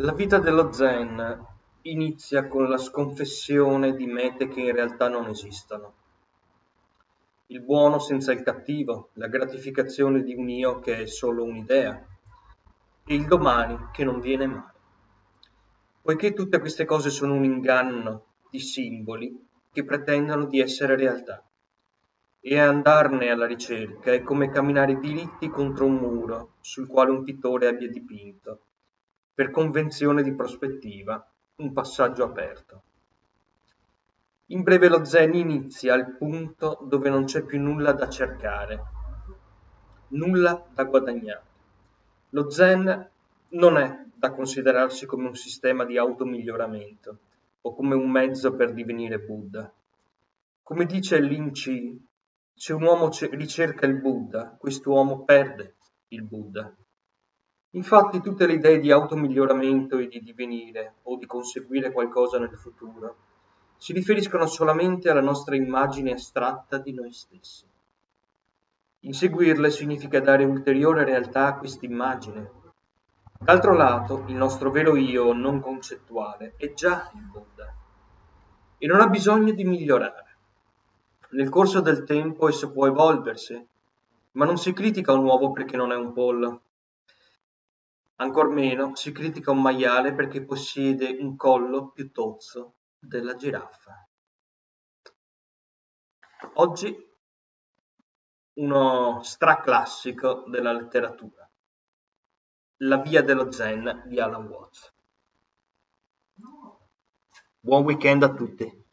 La vita dello zen inizia con la sconfessione di mete che in realtà non esistono. Il buono senza il cattivo, la gratificazione di un io che è solo un'idea e il domani che non viene mai. Poiché tutte queste cose sono un inganno di simboli che pretendono di essere realtà e andarne alla ricerca è come camminare diritti contro un muro sul quale un pittore abbia dipinto per convenzione di prospettiva, un passaggio aperto. In breve lo zen inizia al punto dove non c'è più nulla da cercare, nulla da guadagnare. Lo zen non è da considerarsi come un sistema di automiglioramento o come un mezzo per divenire Buddha. Come dice Lin Chi, se un uomo ricerca il Buddha, quest'uomo perde il Buddha. Infatti tutte le idee di automiglioramento e di divenire o di conseguire qualcosa nel futuro si riferiscono solamente alla nostra immagine astratta di noi stessi. Inseguirle significa dare ulteriore realtà a questa immagine. D'altro lato, il nostro vero io non concettuale è già il Buddha e non ha bisogno di migliorare. Nel corso del tempo esso può evolversi, ma non si critica un uovo perché non è un pollo Ancor meno si critica un maiale perché possiede un collo più tozzo della giraffa. Oggi uno straclassico della letteratura, La via dello zen di Alan Watts. Buon weekend a tutti.